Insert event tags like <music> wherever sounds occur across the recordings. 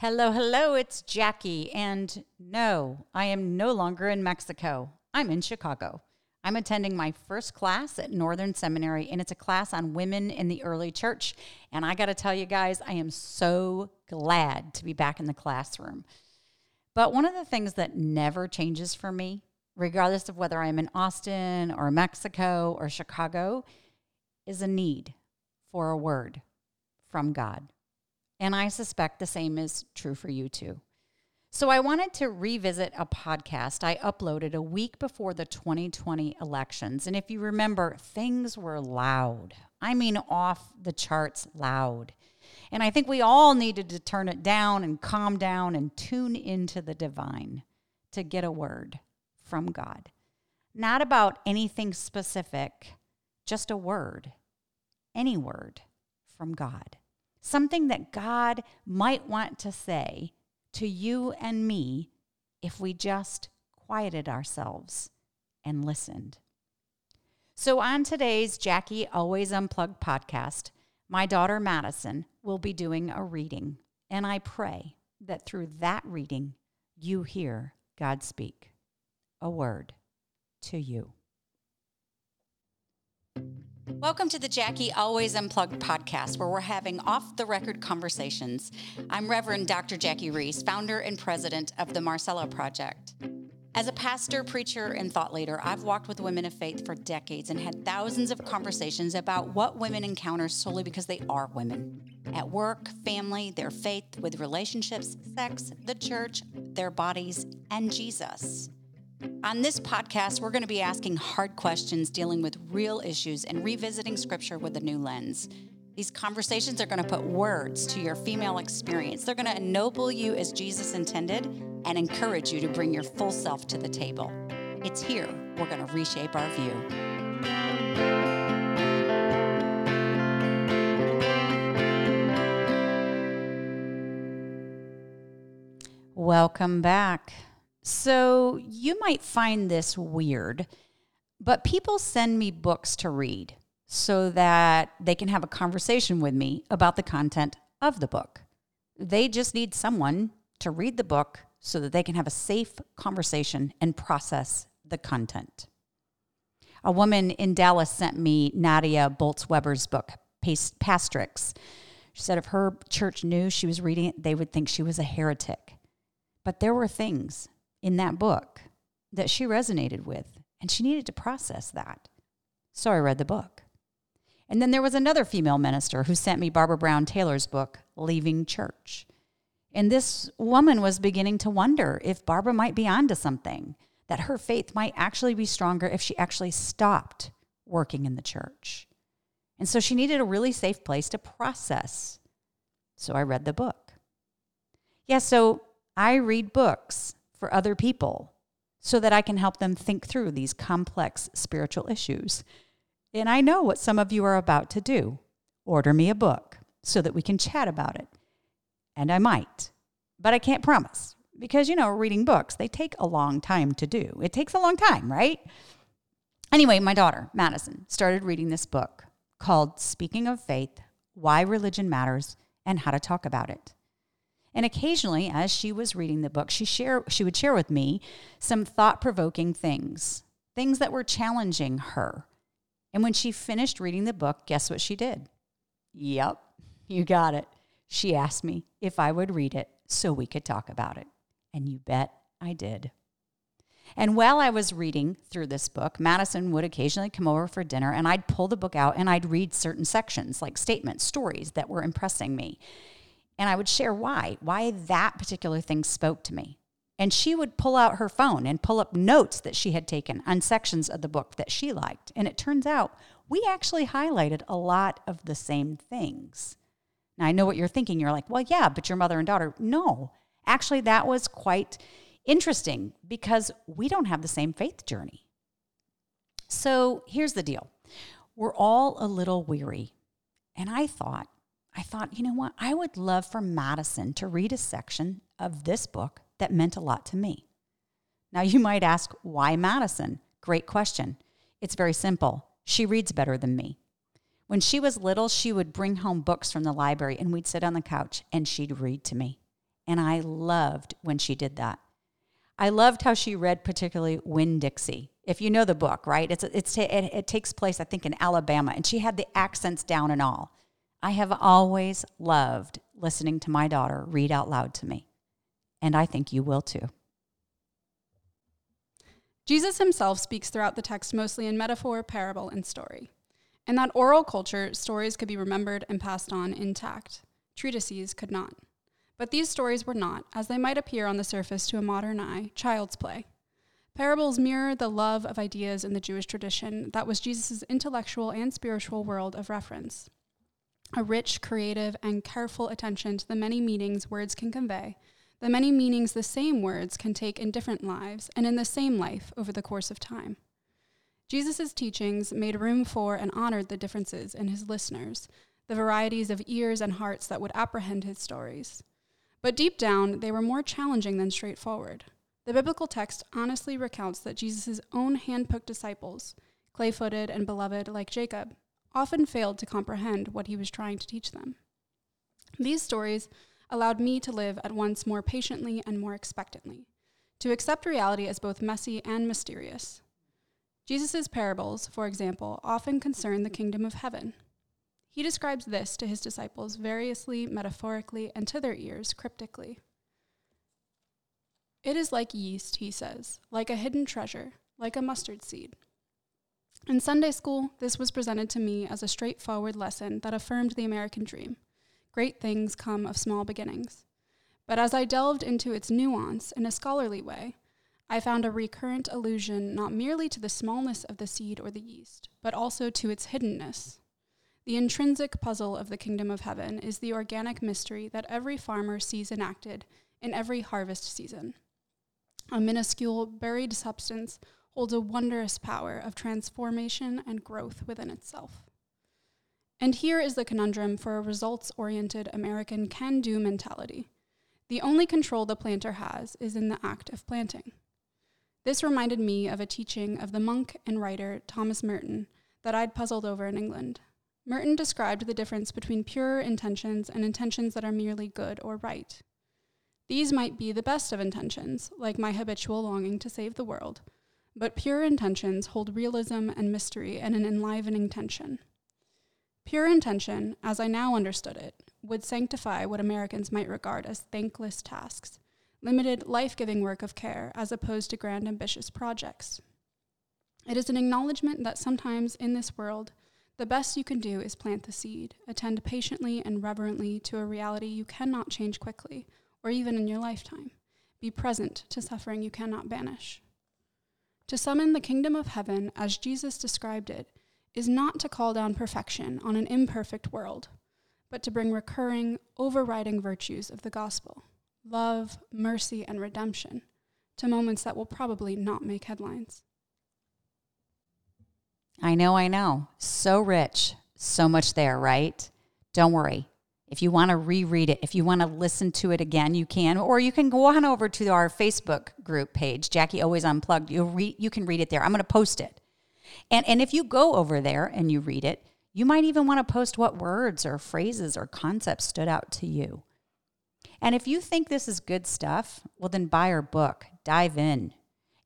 Hello, hello, it's Jackie. And no, I am no longer in Mexico. I'm in Chicago. I'm attending my first class at Northern Seminary, and it's a class on women in the early church. And I got to tell you guys, I am so glad to be back in the classroom. But one of the things that never changes for me, regardless of whether I'm in Austin or Mexico or Chicago, is a need for a word from God. And I suspect the same is true for you too. So I wanted to revisit a podcast I uploaded a week before the 2020 elections. And if you remember, things were loud. I mean, off the charts loud. And I think we all needed to turn it down and calm down and tune into the divine to get a word from God. Not about anything specific, just a word, any word from God something that God might want to say to you and me if we just quieted ourselves and listened. So, on today's Jackie Always Unplugged podcast, my daughter Madison will be doing a reading, and I pray that through that reading, you hear God speak a word to you. Welcome to the Jackie Always Unplugged podcast, where we're having off the record conversations. I'm Reverend Dr. Jackie Roese, founder and president of the Marcella Project. As a pastor, preacher, and thought leader, I've walked with women of faith for decades and had thousands of conversations about what women encounter solely because they are women. At work, family, their faith, with relationships, sex, the church, their bodies, and Jesus. On this podcast, we're going to be asking hard questions, dealing with real issues, and revisiting scripture with a new lens. These conversations are going to put words to your female experience. They're going to ennoble you as Jesus intended and encourage you to bring your full self to the table. It's here we're going to reshape our view. Welcome back. So you might find this weird, but people send me books to read so that they can have a conversation with me about the content of the book. They just need someone to read the book so that they can have a safe conversation and process the content. A woman in Dallas sent me Nadia Bolz Weber's book, Pastrix. She said if her church knew she was reading it, they would think she was a heretic. But there were things in that book that she resonated with, and she needed to process that. So I read the book. And then there was another female minister who sent me Barbara Brown Taylor's book, Leaving Church. And this woman was beginning to wonder if Barbara might be onto something, that her faith might actually be stronger if she actually stopped working in the church. And so she needed a really safe place to process. So I read the book. Yeah, so I read books for other people so that I can help them think through these complex spiritual issues. And I know what some of you are about to do order me a book so that we can chat about it. And I might, but I can't promise because, you know, reading books, they take a long time to do. It takes a long time, right? Anyway, my daughter, Madison, started reading this book called Speaking of Faith Why Religion Matters and How to Talk About It. And occasionally, as she was reading the book, she, share, she would share with me some thought provoking things, things that were challenging her. And when she finished reading the book, guess what she did? Yep, you got it. She asked me if I would read it so we could talk about it. And you bet I did. And while I was reading through this book, Madison would occasionally come over for dinner and I'd pull the book out and I'd read certain sections, like statements, stories that were impressing me. And I would share why, why that particular thing spoke to me. And she would pull out her phone and pull up notes that she had taken on sections of the book that she liked. And it turns out we actually highlighted a lot of the same things. Now, I know what you're thinking. You're like, well, yeah, but your mother and daughter. No, actually, that was quite interesting because we don't have the same faith journey. So here's the deal we're all a little weary. And I thought, I thought, you know what? I would love for Madison to read a section of this book that meant a lot to me. Now, you might ask, why Madison? Great question. It's very simple. She reads better than me. When she was little, she would bring home books from the library and we'd sit on the couch and she'd read to me. And I loved when she did that. I loved how she read particularly Winn Dixie. If you know the book, right? It's, it's, it, it takes place, I think, in Alabama, and she had the accents down and all. I have always loved listening to my daughter read out loud to me, and I think you will too. Jesus himself speaks throughout the text mostly in metaphor, parable, and story. In that oral culture, stories could be remembered and passed on intact. Treatises could not. But these stories were not, as they might appear on the surface to a modern eye, child's play. Parables mirror the love of ideas in the Jewish tradition that was Jesus' intellectual and spiritual world of reference. A rich, creative, and careful attention to the many meanings words can convey, the many meanings the same words can take in different lives and in the same life over the course of time. Jesus' teachings made room for and honored the differences in his listeners, the varieties of ears and hearts that would apprehend his stories. But deep down, they were more challenging than straightforward. The biblical text honestly recounts that Jesus' own hand picked disciples, clay footed and beloved like Jacob, often failed to comprehend what he was trying to teach them. These stories allowed me to live at once more patiently and more expectantly, to accept reality as both messy and mysterious. Jesus' parables, for example, often concern the kingdom of heaven, he describes this to his disciples variously, metaphorically, and to their ears cryptically. It is like yeast, he says, like a hidden treasure, like a mustard seed. In Sunday school, this was presented to me as a straightforward lesson that affirmed the American dream. Great things come of small beginnings. But as I delved into its nuance in a scholarly way, I found a recurrent allusion not merely to the smallness of the seed or the yeast, but also to its hiddenness, the intrinsic puzzle of the kingdom of heaven is the organic mystery that every farmer sees enacted in every harvest season. A minuscule, buried substance holds a wondrous power of transformation and growth within itself. And here is the conundrum for a results oriented American can do mentality. The only control the planter has is in the act of planting. This reminded me of a teaching of the monk and writer Thomas Merton that I'd puzzled over in England. Merton described the difference between pure intentions and intentions that are merely good or right. These might be the best of intentions, like my habitual longing to save the world, but pure intentions hold realism and mystery and an enlivening tension. Pure intention, as I now understood it, would sanctify what Americans might regard as thankless tasks, limited life giving work of care, as opposed to grand ambitious projects. It is an acknowledgement that sometimes in this world, the best you can do is plant the seed, attend patiently and reverently to a reality you cannot change quickly, or even in your lifetime. Be present to suffering you cannot banish. To summon the kingdom of heaven, as Jesus described it, is not to call down perfection on an imperfect world, but to bring recurring, overriding virtues of the gospel love, mercy, and redemption to moments that will probably not make headlines. I know, I know. So rich, so much there, right? Don't worry. If you want to reread it, if you want to listen to it again, you can, or you can go on over to our Facebook group page, Jackie Always Unplugged. You read, you can read it there. I'm going to post it, and and if you go over there and you read it, you might even want to post what words or phrases or concepts stood out to you. And if you think this is good stuff, well, then buy our book, dive in,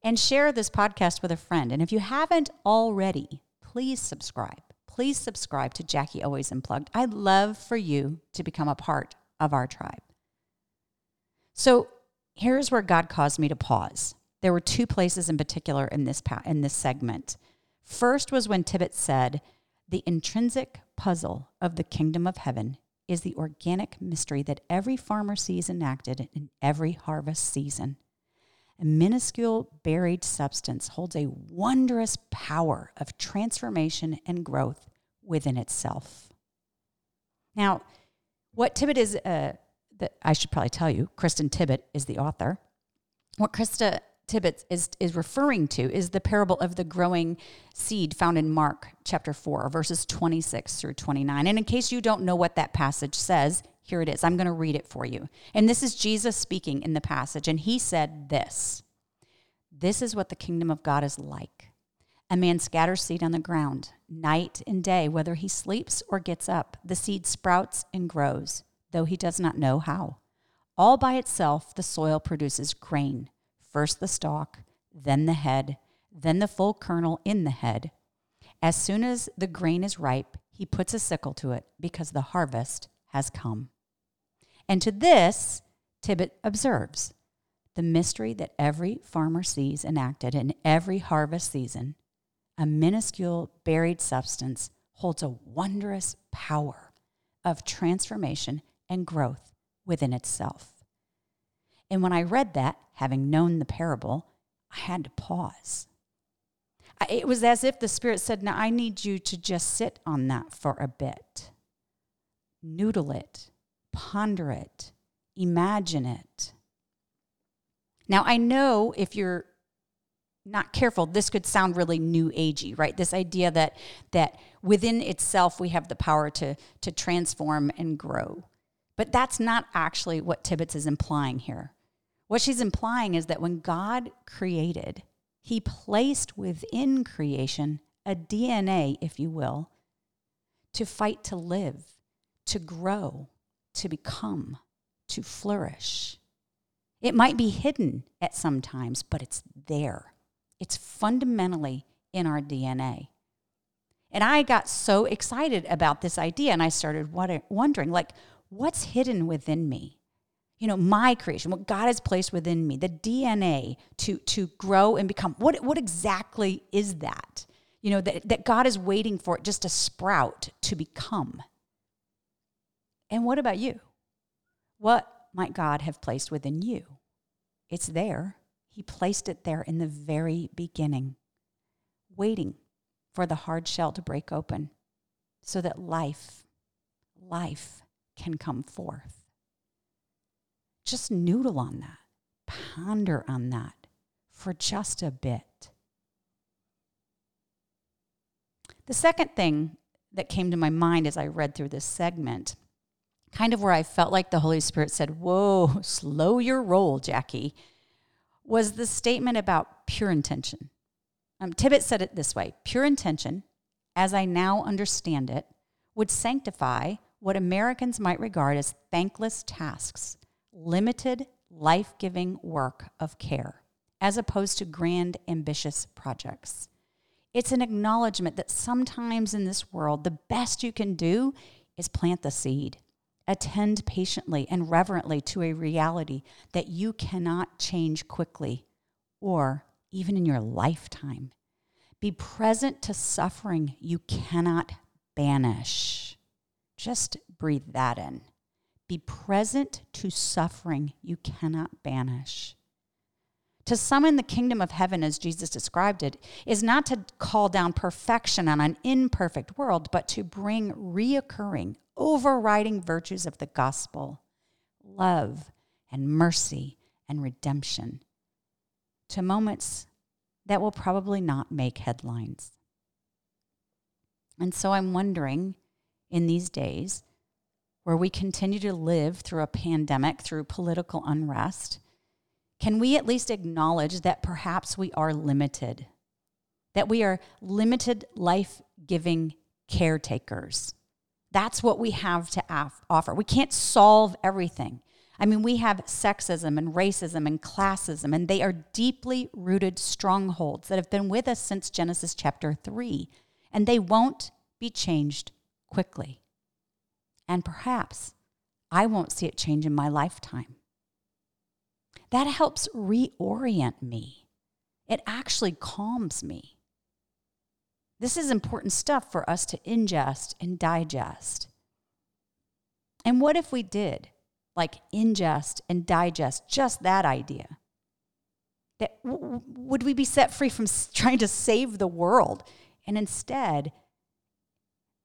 and share this podcast with a friend. And if you haven't already, please subscribe. Please subscribe to Jackie Always Unplugged. I'd love for you to become a part of our tribe. So here's where God caused me to pause. There were two places in particular in this in this segment. First was when Tippett said, "The intrinsic puzzle of the kingdom of heaven is the organic mystery that every farmer sees enacted in every harvest season." A minuscule buried substance holds a wondrous power of transformation and growth within itself. Now, what Tippett is, uh, that I should probably tell you, Kristen Tippett is the author. What Krista Tippett is, is referring to is the parable of the growing seed found in Mark chapter 4, verses 26 through 29. And in case you don't know what that passage says, here it is. I'm going to read it for you. And this is Jesus speaking in the passage. And he said this This is what the kingdom of God is like. A man scatters seed on the ground, night and day, whether he sleeps or gets up. The seed sprouts and grows, though he does not know how. All by itself, the soil produces grain first the stalk, then the head, then the full kernel in the head. As soon as the grain is ripe, he puts a sickle to it because the harvest has come. And to this, Tippett observes the mystery that every farmer sees enacted in every harvest season, a minuscule buried substance holds a wondrous power of transformation and growth within itself. And when I read that, having known the parable, I had to pause. It was as if the Spirit said, Now I need you to just sit on that for a bit. Noodle it, ponder it, imagine it. Now, I know if you're not careful, this could sound really new agey, right? This idea that that within itself we have the power to to transform and grow. But that's not actually what Tippetts is implying here. What she's implying is that when God created, he placed within creation a DNA, if you will, to fight to live, to grow, to become, to flourish. It might be hidden at some times, but it's there. It's fundamentally in our DNA. And I got so excited about this idea and I started wondering like what's hidden within me? You know, my creation, what God has placed within me, the DNA to to grow and become. What what exactly is that? You know, that, that God is waiting for it just to sprout to become. And what about you? What might God have placed within you? It's there. He placed it there in the very beginning, waiting for the hard shell to break open so that life, life can come forth. Just noodle on that, ponder on that for just a bit. The second thing that came to my mind as I read through this segment kind of where I felt like the Holy Spirit said, Whoa, <laughs> slow your roll, Jackie, was the statement about pure intention. Um, Tippett said it this way pure intention, as I now understand it, would sanctify what Americans might regard as thankless tasks, limited, life giving work of care, as opposed to grand, ambitious projects. It's an acknowledgement that sometimes in this world, the best you can do is plant the seed attend patiently and reverently to a reality that you cannot change quickly or even in your lifetime. Be present to suffering you cannot banish. Just breathe that in. Be present to suffering you cannot banish. To summon the kingdom of heaven, as Jesus described it, is not to call down perfection on an imperfect world, but to bring reoccurring, overriding virtues of the gospel love and mercy and redemption to moments that will probably not make headlines. And so I'm wondering in these days where we continue to live through a pandemic, through political unrest, can we at least acknowledge that perhaps we are limited? That we are limited life giving caretakers that's what we have to offer. We can't solve everything. I mean, we have sexism and racism and classism, and they are deeply rooted strongholds that have been with us since Genesis chapter 3, and they won't be changed quickly. And perhaps I won't see it change in my lifetime. That helps reorient me. It actually calms me. This is important stuff for us to ingest and digest. And what if we did like ingest and digest just that idea? That w- would we be set free from trying to save the world? And instead,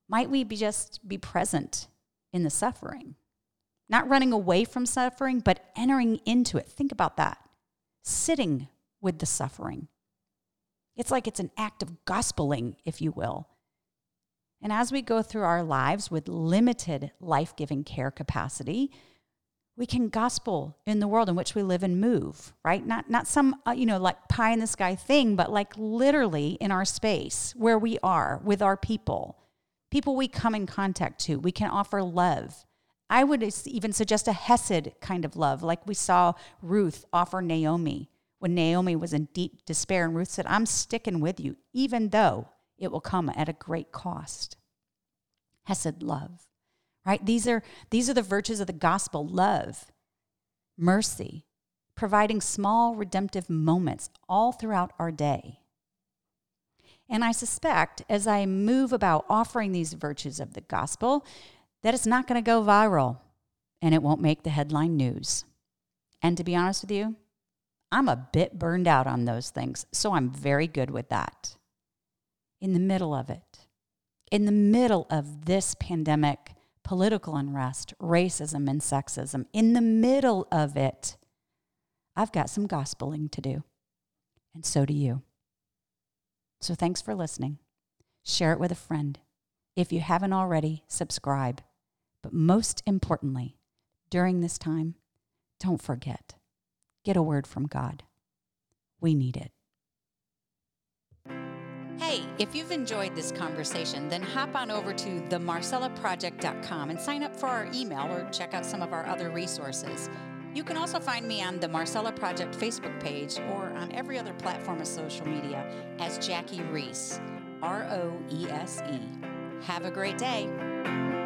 might we be just be present in the suffering? Not running away from suffering, but entering into it. Think about that. Sitting with the suffering it's like it's an act of gospeling, if you will. And as we go through our lives with limited life giving care capacity, we can gospel in the world in which we live and move, right? Not, not some, uh, you know, like pie in the sky thing, but like literally in our space where we are with our people, people we come in contact to. We can offer love, I would even suggest a Hesed kind of love, like we saw Ruth offer Naomi when Naomi was in deep despair. And Ruth said, I'm sticking with you, even though it will come at a great cost. Hesed love, right? These are, these are the virtues of the gospel love, mercy, providing small redemptive moments all throughout our day. And I suspect as I move about offering these virtues of the gospel, that it's not going to go viral and it won't make the headline news. And to be honest with you, I'm a bit burned out on those things, so I'm very good with that. In the middle of it, in the middle of this pandemic, political unrest, racism, and sexism, in the middle of it, I've got some gospeling to do. And so do you. So thanks for listening. Share it with a friend. If you haven't already, subscribe. But most importantly, during this time, don't forget get a word from God. We need it. Hey, if you've enjoyed this conversation, then hop on over to themarcellaproject.com and sign up for our email or check out some of our other resources. You can also find me on the Marcella Project Facebook page or on every other platform of social media as Jackie Roese, R O E S E. Have a great day.